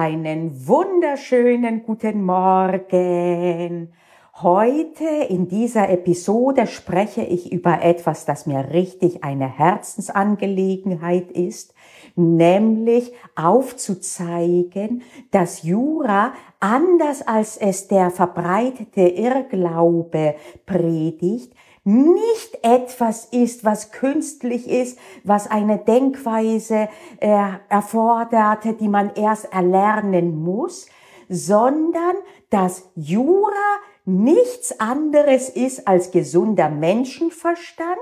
Einen wunderschönen guten Morgen. Heute in dieser Episode spreche ich über etwas, das mir richtig eine Herzensangelegenheit ist, nämlich aufzuzeigen, dass Jura anders als es der verbreitete Irrglaube predigt, nicht etwas ist, was künstlich ist, was eine Denkweise äh, erforderte, die man erst erlernen muss, sondern dass Jura nichts anderes ist als gesunder Menschenverstand.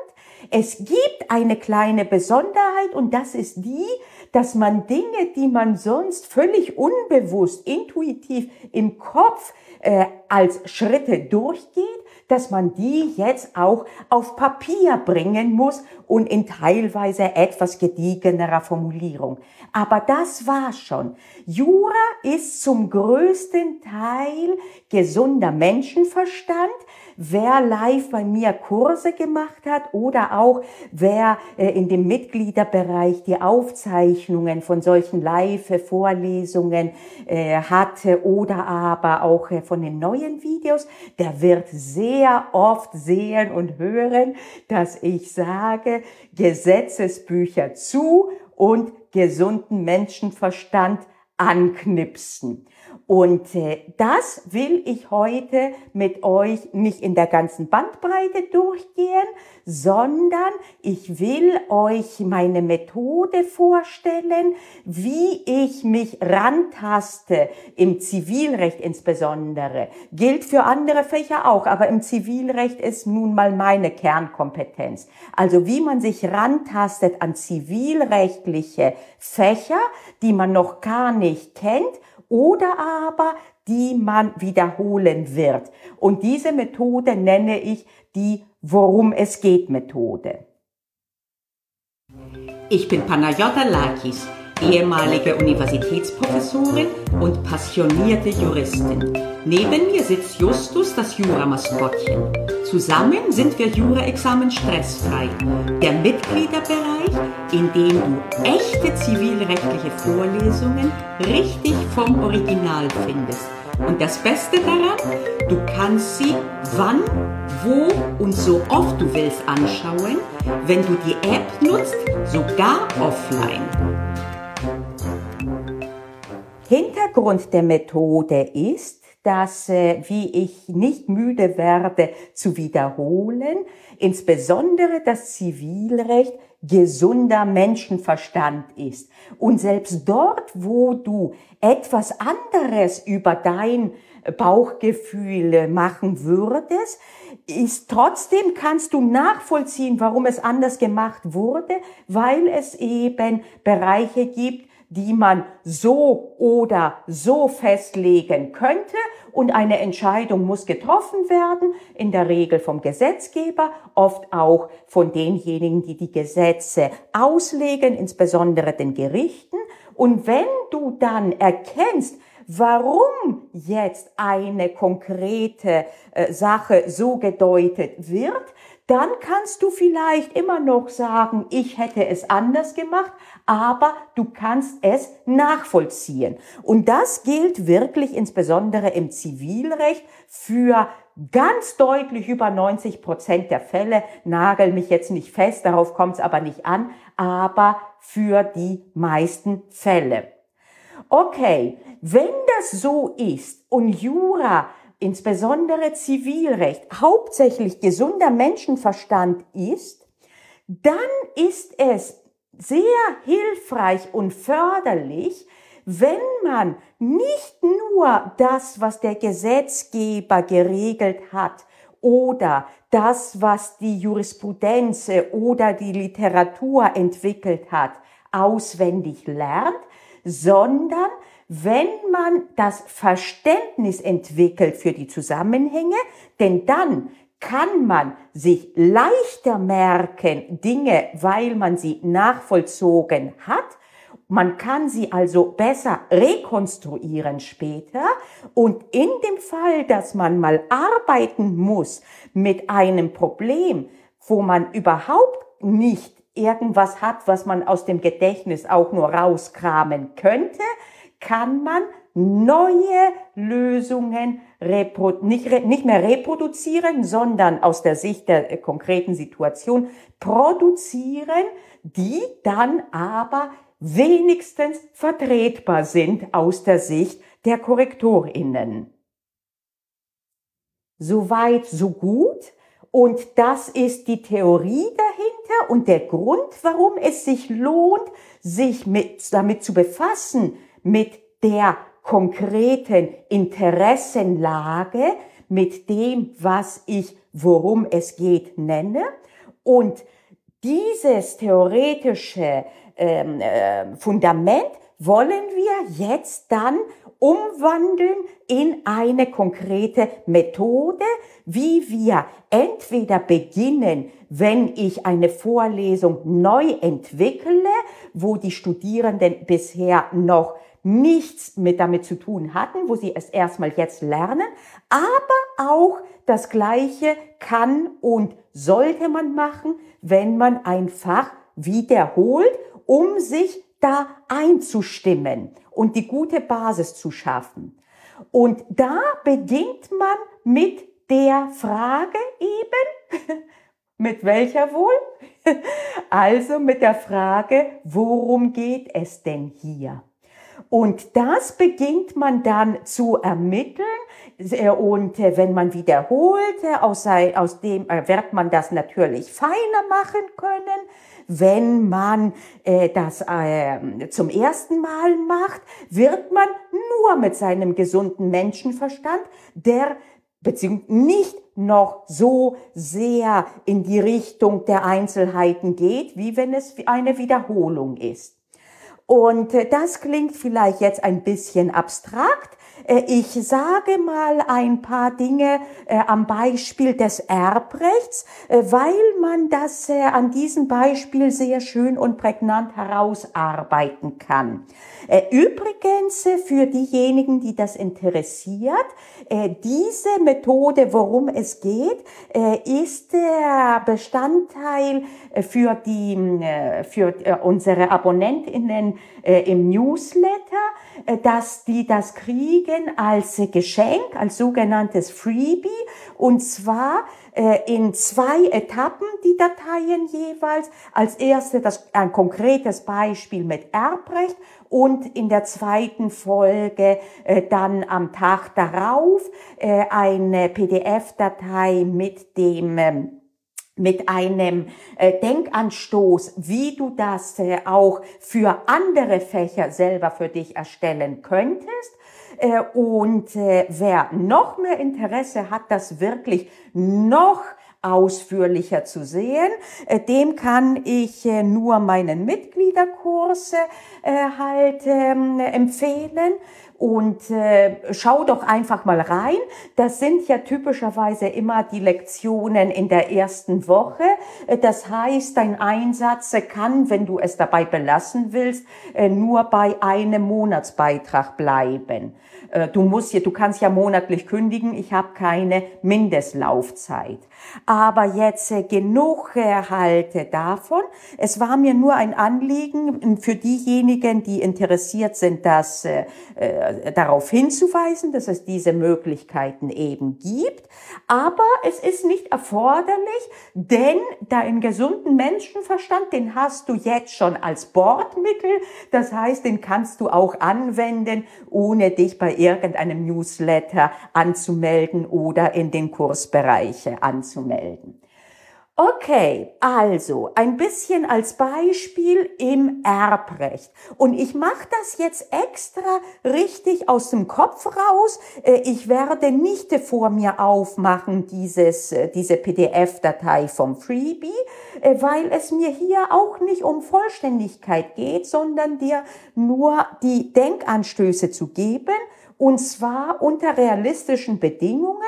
Es gibt eine kleine Besonderheit und das ist die, dass man Dinge, die man sonst völlig unbewusst, intuitiv im Kopf äh, als Schritte durchgeht, dass man die jetzt auch auf Papier bringen muss und in teilweise etwas gediegenerer Formulierung. Aber das war schon. Jura ist zum größten Teil gesunder Menschenverstand, wer live bei mir Kurse gemacht hat oder auch wer äh, in dem Mitgliederbereich die Aufzeichnungen von solchen Live-Vorlesungen äh, hatte oder aber auch äh, von den neuen Videos, der wird sehr oft sehen und hören, dass ich sage, Gesetzesbücher zu und gesunden Menschenverstand anknipsen. Und äh, das will ich heute mit euch nicht in der ganzen Bandbreite durchgehen, sondern ich will euch meine Methode vorstellen, wie ich mich rantaste, im Zivilrecht insbesondere. Gilt für andere Fächer auch, aber im Zivilrecht ist nun mal meine Kernkompetenz. Also wie man sich rantastet an zivilrechtliche Fächer, die man noch gar nicht kennt oder aber die man wiederholen wird. Und diese Methode nenne ich die Worum es geht Methode. Ich bin Panayota Lakis, ehemalige Universitätsprofessorin und passionierte Juristin. Neben mir sitzt Justus, das Juramaskottchen. Zusammen sind wir Jura-Examen stressfrei. Der Mitgliederbereich, in dem du echte zivilrechtliche Vorlesungen richtig vom Original findest. Und das Beste daran, du kannst sie wann, wo und so oft du willst anschauen, wenn du die App nutzt, sogar offline. Hintergrund der Methode ist, dass, äh, wie ich nicht müde werde zu wiederholen, insbesondere das Zivilrecht gesunder Menschenverstand ist. Und selbst dort, wo du etwas anderes über dein Bauchgefühl machen würdest, ist trotzdem kannst du nachvollziehen, warum es anders gemacht wurde, weil es eben Bereiche gibt, die man so oder so festlegen könnte und eine Entscheidung muss getroffen werden, in der Regel vom Gesetzgeber, oft auch von denjenigen, die die Gesetze auslegen, insbesondere den Gerichten. Und wenn du dann erkennst, warum jetzt eine konkrete äh, Sache so gedeutet wird, dann kannst du vielleicht immer noch sagen, ich hätte es anders gemacht, aber du kannst es nachvollziehen. Und das gilt wirklich insbesondere im Zivilrecht für ganz deutlich über 90 Prozent der Fälle. Nagel mich jetzt nicht fest, darauf kommt es aber nicht an, aber für die meisten Fälle. Okay, wenn das so ist und Jura insbesondere Zivilrecht, hauptsächlich gesunder Menschenverstand ist, dann ist es sehr hilfreich und förderlich, wenn man nicht nur das, was der Gesetzgeber geregelt hat, oder das, was die Jurisprudenz oder die Literatur entwickelt hat, auswendig lernt, sondern wenn man das Verständnis entwickelt für die Zusammenhänge, denn dann kann man sich leichter merken Dinge, weil man sie nachvollzogen hat. Man kann sie also besser rekonstruieren später. Und in dem Fall, dass man mal arbeiten muss mit einem Problem, wo man überhaupt nicht irgendwas hat, was man aus dem Gedächtnis auch nur rauskramen könnte, kann man neue Lösungen nicht, nicht mehr reproduzieren, sondern aus der Sicht der äh, konkreten Situation produzieren, die dann aber wenigstens vertretbar sind aus der Sicht der Korrektorinnen. Soweit, so gut. Und das ist die Theorie dahinter und der Grund, warum es sich lohnt, sich mit, damit zu befassen, mit der konkreten Interessenlage, mit dem, was ich, worum es geht, nenne. Und dieses theoretische ähm, äh, Fundament wollen wir jetzt dann umwandeln in eine konkrete Methode, wie wir entweder beginnen, wenn ich eine Vorlesung neu entwickle, wo die Studierenden bisher noch nichts mit damit zu tun hatten, wo sie es erstmal jetzt lernen, aber auch das Gleiche kann und sollte man machen, wenn man ein Fach wiederholt, um sich da einzustimmen und die gute Basis zu schaffen. Und da beginnt man mit der Frage eben, mit welcher wohl? Also mit der Frage, worum geht es denn hier? Und das beginnt man dann zu ermitteln. Und äh, wenn man wiederholt, äh, aus, dem äh, wird man das natürlich feiner machen können. Wenn man äh, das äh, zum ersten Mal macht, wird man nur mit seinem gesunden Menschenverstand, der beziehungsweise nicht noch so sehr in die Richtung der Einzelheiten geht, wie wenn es eine Wiederholung ist. Und äh, das klingt vielleicht jetzt ein bisschen abstrakt. Äh, ich sage mal ein paar Dinge äh, am Beispiel des Erbrechts, weil man das an diesem Beispiel sehr schön und prägnant herausarbeiten kann. Übrigens, für diejenigen, die das interessiert, diese Methode, worum es geht, ist der Bestandteil für die, für unsere Abonnentinnen äh, im Newsletter, äh, dass die das kriegen als Geschenk, als sogenanntes Freebie, und zwar äh, in zwei Etappen die Dateien jeweils. Als erste das, ein konkretes Beispiel mit Erbrecht und in der zweiten Folge äh, dann am Tag darauf äh, eine PDF-Datei mit dem ähm, mit einem äh, Denkanstoß, wie du das äh, auch für andere Fächer selber für dich erstellen könntest. Äh, und äh, wer noch mehr Interesse hat, das wirklich noch ausführlicher zu sehen. Äh, dem kann ich äh, nur meinen Mitgliederkurs äh, halt empfehlen und äh, schau doch einfach mal rein. Das sind ja typischerweise immer die Lektionen in der ersten Woche. Das heißt, dein Einsatz kann, wenn du es dabei belassen willst, nur bei einem Monatsbeitrag bleiben. Äh, du musst ja, du kannst ja monatlich kündigen. Ich habe keine Mindestlaufzeit. Aber jetzt äh, genug Erhalte davon. Es war mir nur ein Anliegen für diejenigen, die interessiert sind, das äh, äh, darauf hinzuweisen, dass es diese Möglichkeiten eben gibt. Aber es ist nicht erforderlich, denn deinen gesunden Menschenverstand, den hast du jetzt schon als Bordmittel. Das heißt, den kannst du auch anwenden, ohne dich bei irgendeinem Newsletter anzumelden oder in den Kursbereiche anzumelden. Okay, also ein bisschen als Beispiel im Erbrecht. Und ich mache das jetzt extra richtig aus dem Kopf raus. Äh, ich werde nicht vor mir aufmachen, dieses, äh, diese PDF-Datei vom Freebie, äh, weil es mir hier auch nicht um Vollständigkeit geht, sondern dir nur die Denkanstöße zu geben. Und zwar unter realistischen Bedingungen,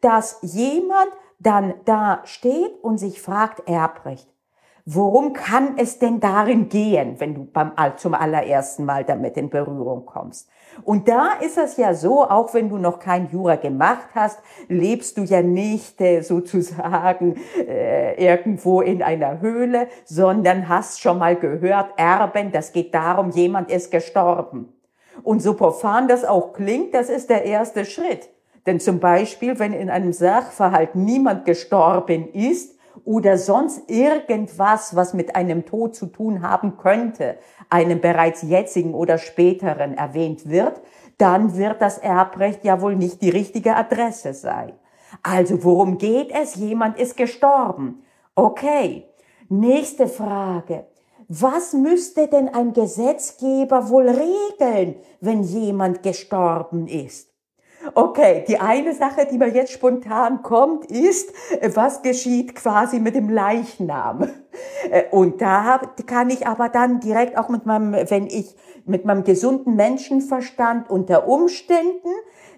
dass jemand dann da steht und sich fragt, Erbrecht, worum kann es denn darin gehen, wenn du beim, zum allerersten Mal damit in Berührung kommst? Und da ist es ja so, auch wenn du noch kein Jura gemacht hast, lebst du ja nicht äh, sozusagen äh, irgendwo in einer Höhle, sondern hast schon mal gehört, Erben, das geht darum, jemand ist gestorben. Und so profan das auch klingt, das ist der erste Schritt. Denn zum Beispiel, wenn in einem Sachverhalt niemand gestorben ist oder sonst irgendwas, was mit einem Tod zu tun haben könnte, einem bereits jetzigen oder späteren erwähnt wird, dann wird das Erbrecht ja wohl nicht die richtige Adresse sein. Also worum geht es? Jemand ist gestorben. Okay. Nächste Frage. Was müsste denn ein Gesetzgeber wohl regeln, wenn jemand gestorben ist? Okay, die eine Sache, die mir jetzt spontan kommt, ist, was geschieht quasi mit dem Leichnam? Und da kann ich aber dann direkt auch mit meinem, wenn ich mit meinem gesunden Menschenverstand unter Umständen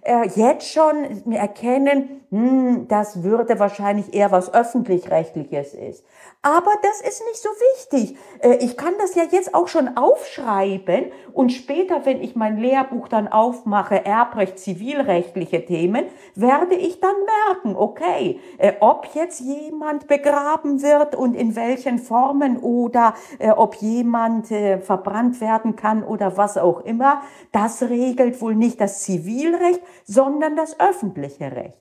äh, jetzt schon erkennen, hm, das würde wahrscheinlich eher was öffentlich-rechtliches ist. Aber das ist nicht so wichtig. Äh, ich kann das ja jetzt auch schon aufschreiben und später, wenn ich mein Lehrbuch dann aufmache, Erbrecht, zivilrechtliche Themen, werde ich dann merken, okay, äh, ob jetzt jemand begraben wird und in welchen Formen oder äh, ob jemand verbrannt werden kann oder was auch immer, das regelt wohl nicht das Zivilrecht, sondern das öffentliche Recht.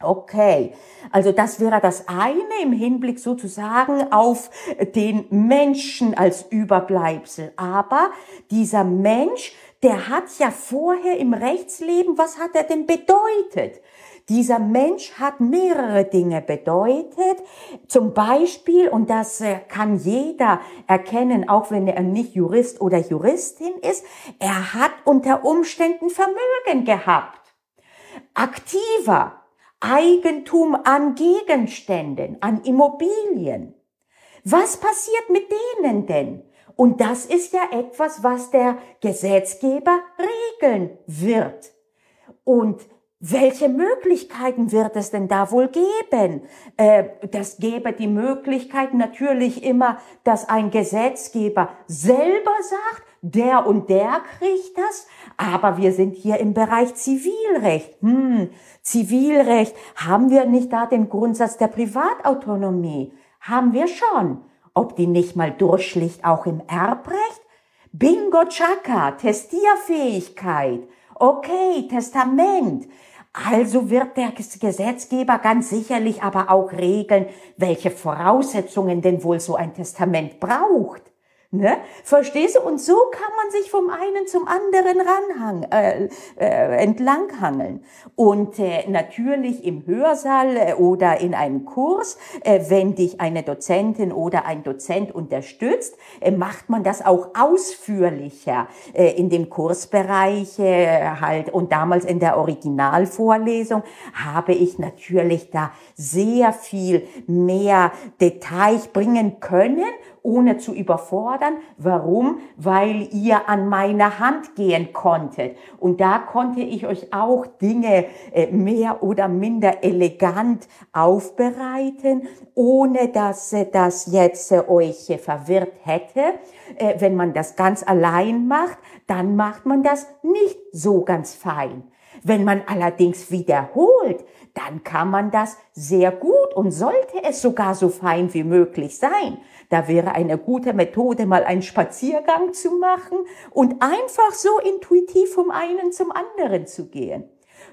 Okay, also das wäre das eine im Hinblick sozusagen auf den Menschen als Überbleibsel. Aber dieser Mensch, der hat ja vorher im Rechtsleben, was hat er denn bedeutet? Dieser Mensch hat mehrere Dinge bedeutet. Zum Beispiel, und das äh, kann jeder erkennen, auch wenn er nicht Jurist oder Juristin ist, er hat unter Umständen Vermögen gehabt. Aktiver, Eigentum an Gegenständen, an Immobilien. Was passiert mit denen denn? Und das ist ja etwas, was der Gesetzgeber regeln wird. Und welche Möglichkeiten wird es denn da wohl geben? Äh, das gäbe die Möglichkeit natürlich immer, dass ein Gesetzgeber selber sagt, der und der kriegt das, aber wir sind hier im Bereich Zivilrecht. Hm, Zivilrecht, haben wir nicht da den Grundsatz der Privatautonomie? Haben wir schon. Ob die nicht mal durchschlicht auch im Erbrecht? Bingo Chaka, Testierfähigkeit. Okay, Testament. Also wird der Gesetzgeber ganz sicherlich aber auch regeln, welche Voraussetzungen denn wohl so ein Testament braucht. Ne? Verstehst du? Und so kann man sich vom einen zum anderen ranhang, äh, äh, entlanghangeln. Und äh, natürlich im Hörsaal äh, oder in einem Kurs, äh, wenn dich eine Dozentin oder ein Dozent unterstützt, äh, macht man das auch ausführlicher äh, in dem Kursbereich äh, halt. Und damals in der Originalvorlesung habe ich natürlich da sehr viel mehr Details bringen können ohne zu überfordern. Warum? Weil ihr an meine Hand gehen konntet. Und da konnte ich euch auch Dinge äh, mehr oder minder elegant aufbereiten, ohne dass das jetzt äh, euch verwirrt hätte. Äh, wenn man das ganz allein macht, dann macht man das nicht so ganz fein. Wenn man allerdings wiederholt, dann kann man das sehr gut und sollte es sogar so fein wie möglich sein. Da wäre eine gute Methode, mal einen Spaziergang zu machen und einfach so intuitiv vom einen zum anderen zu gehen.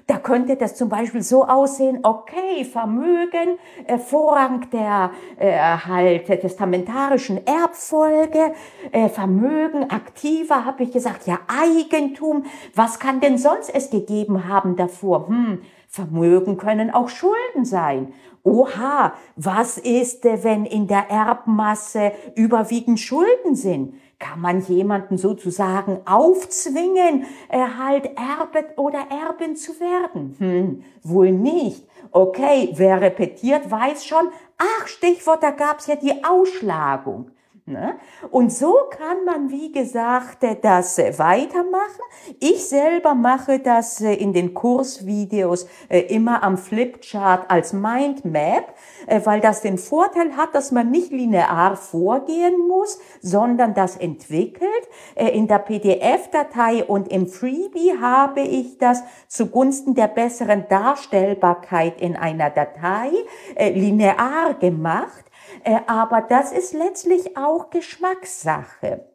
Da könnte das zum Beispiel so aussehen, okay, Vermögen, äh, Vorrang der äh, halt testamentarischen Erbfolge, äh, Vermögen, aktiver, habe ich gesagt, ja, Eigentum, was kann denn sonst es gegeben haben davor? Hm, Vermögen können auch Schulden sein. Oha, was ist, wenn in der Erbmasse überwiegend Schulden sind? Kann man jemanden sozusagen aufzwingen, er halt Erbe oder Erbin zu werden? Hm, wohl nicht. Okay, wer repetiert, weiß schon, ach, Stichwort, da gab's ja die Ausschlagung. Ne? Und so kann man, wie gesagt, das weitermachen. Ich selber mache das äh, in den Kursvideos äh, immer am Flipchart als Mindmap, äh, weil das den Vorteil hat, dass man nicht linear vorgehen muss, sondern das entwickelt. In der PDF-Datei und im Freebie habe ich das zugunsten der besseren Darstellbarkeit in einer Datei linear gemacht. Äh, aber das ist letztlich auch Geschmackssache.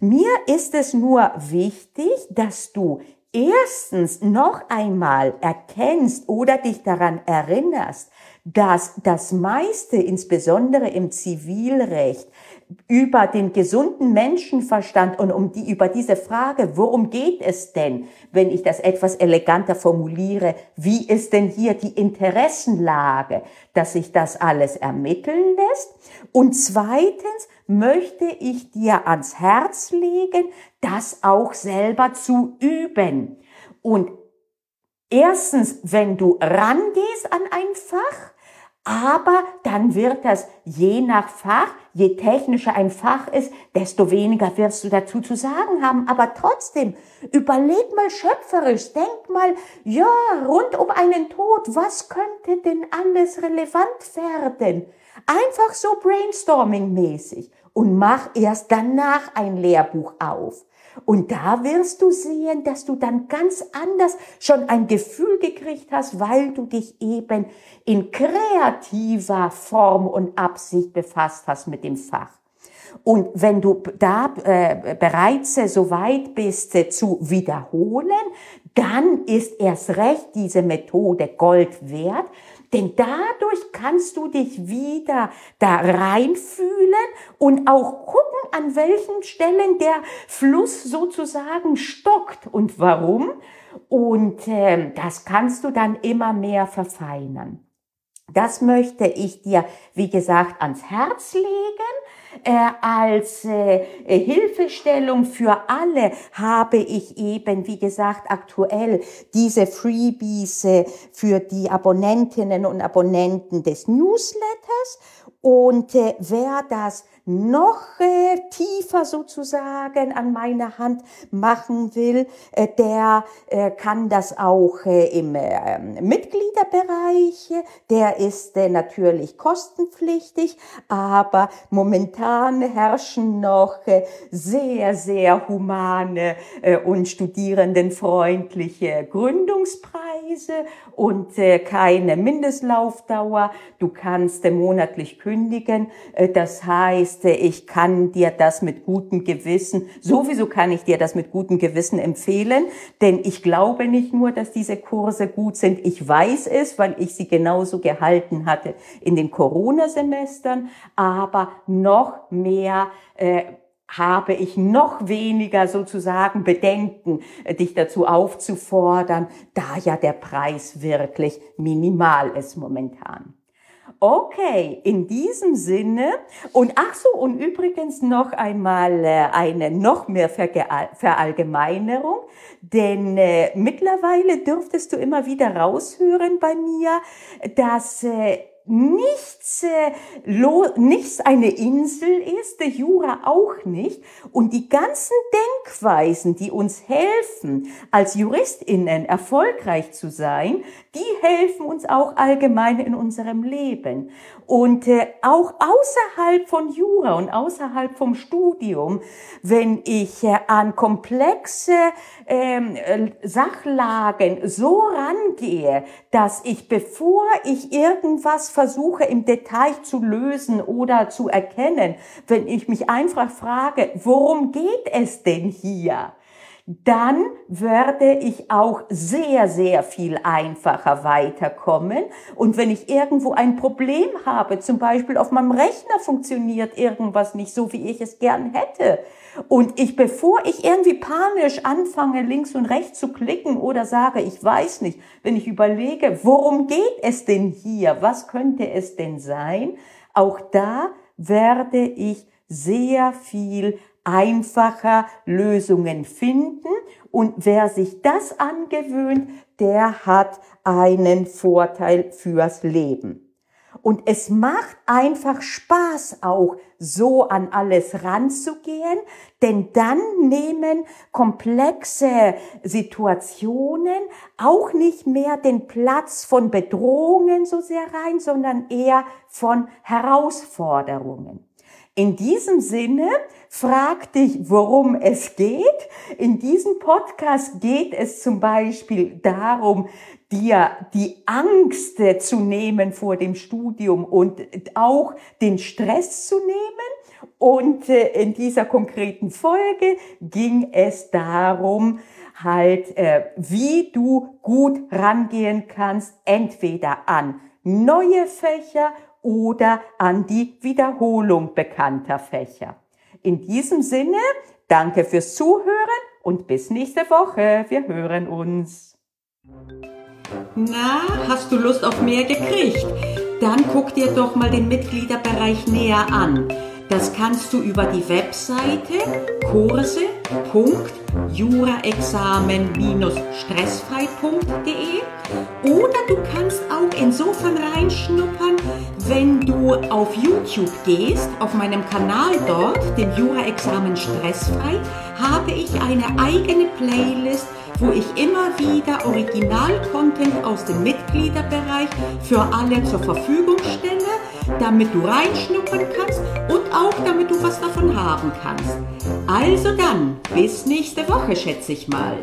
Mir ist es nur wichtig, dass du erstens noch einmal erkennst oder dich daran erinnerst, dass das meiste, insbesondere im Zivilrecht, über den gesunden Menschenverstand und um die, über diese Frage, worum geht es denn, wenn ich das etwas eleganter formuliere, wie ist denn hier die Interessenlage, dass sich das alles ermitteln lässt? Und zweitens möchte ich dir ans Herz legen, das auch selber zu üben. Und erstens, wenn du rangehst an ein Fach, aber dann wird das je nach Fach, je technischer ein Fach ist, desto weniger wirst du dazu zu sagen haben. Aber trotzdem, überleg mal schöpferisch, denk mal, ja, rund um einen Tod, was könnte denn alles relevant werden? Einfach so brainstorming-mäßig und mach erst danach ein Lehrbuch auf. Und da wirst du sehen, dass du dann ganz anders schon ein Gefühl gekriegt hast, weil du dich eben in kreativer Form und Absicht befasst hast mit dem Fach. Und wenn du da äh, bereits äh, so weit bist äh, zu wiederholen, dann ist erst recht diese Methode Gold wert, denn dadurch kannst du dich wieder da reinfühlen und auch gucken, an welchen Stellen der Fluss sozusagen stockt und warum. Und äh, das kannst du dann immer mehr verfeinern. Das möchte ich dir, wie gesagt, ans Herz legen als äh, Hilfestellung für alle habe ich eben, wie gesagt, aktuell diese Freebies äh, für die Abonnentinnen und Abonnenten des Newsletters. Und äh, wer das noch äh, tiefer sozusagen an meiner Hand machen will, äh, der äh, kann das auch äh, im äh, Mitgliederbereich. Der ist äh, natürlich kostenpflichtig, aber momentan herrschen noch äh, sehr, sehr humane äh, und studierendenfreundliche Gründungspreise und äh, keine Mindestlaufdauer. Du kannst äh, monatlich kündigen. Äh, das heißt, ist, ich kann dir das mit gutem Gewissen, sowieso kann ich dir das mit gutem Gewissen empfehlen, denn ich glaube nicht nur, dass diese Kurse gut sind, ich weiß es, weil ich sie genauso gehalten hatte in den Corona-Semestern, aber noch mehr äh, habe ich noch weniger sozusagen Bedenken, äh, dich dazu aufzufordern, da ja der Preis wirklich minimal ist momentan. Okay, in diesem Sinne. Und ach so, und übrigens noch einmal äh, eine noch mehr Verallgemeinerung, denn äh, mittlerweile dürftest du immer wieder raushören bei mir, dass äh, nichts, nichts eine Insel ist, der Jura auch nicht. Und die ganzen Denkweisen, die uns helfen, als JuristInnen erfolgreich zu sein, die helfen uns auch allgemein in unserem Leben. Und äh, auch außerhalb von Jura und außerhalb vom Studium, wenn ich äh, an komplexe ähm, äh, Sachlagen so rangehe, dass ich, bevor ich irgendwas versuche im Detail zu lösen oder zu erkennen, wenn ich mich einfach frage, worum geht es denn hier? Dann werde ich auch sehr, sehr viel einfacher weiterkommen. Und wenn ich irgendwo ein Problem habe, zum Beispiel auf meinem Rechner funktioniert irgendwas nicht so, wie ich es gern hätte, und ich, bevor ich irgendwie panisch anfange, links und rechts zu klicken oder sage, ich weiß nicht, wenn ich überlege, worum geht es denn hier? Was könnte es denn sein? Auch da werde ich sehr viel einfacher Lösungen finden. Und wer sich das angewöhnt, der hat einen Vorteil fürs Leben. Und es macht einfach Spaß auch, so an alles ranzugehen, denn dann nehmen komplexe Situationen auch nicht mehr den Platz von Bedrohungen so sehr rein, sondern eher von Herausforderungen. In diesem Sinne frag dich, worum es geht. In diesem Podcast geht es zum Beispiel darum, dir die Angst zu nehmen vor dem Studium und auch den Stress zu nehmen Und äh, in dieser konkreten Folge ging es darum, halt, äh, wie du gut rangehen kannst, entweder an neue Fächer oder an die Wiederholung bekannter Fächer. In diesem Sinne, danke fürs Zuhören und bis nächste Woche. Wir hören uns. Na, hast du Lust auf mehr gekriegt? Dann guck dir doch mal den Mitgliederbereich näher an. Das kannst du über die Webseite kurse.juraexamen-stressfrei.de oder du kannst auch insofern reinschnuppern, wenn du auf YouTube gehst, auf meinem Kanal dort, dem Jura-Examen Stressfrei, habe ich eine eigene Playlist, wo ich immer wieder Original-Content aus dem Mitgliederbereich für alle zur Verfügung stelle damit du reinschnuppern kannst und auch damit du was davon haben kannst. Also dann, bis nächste Woche, schätze ich mal.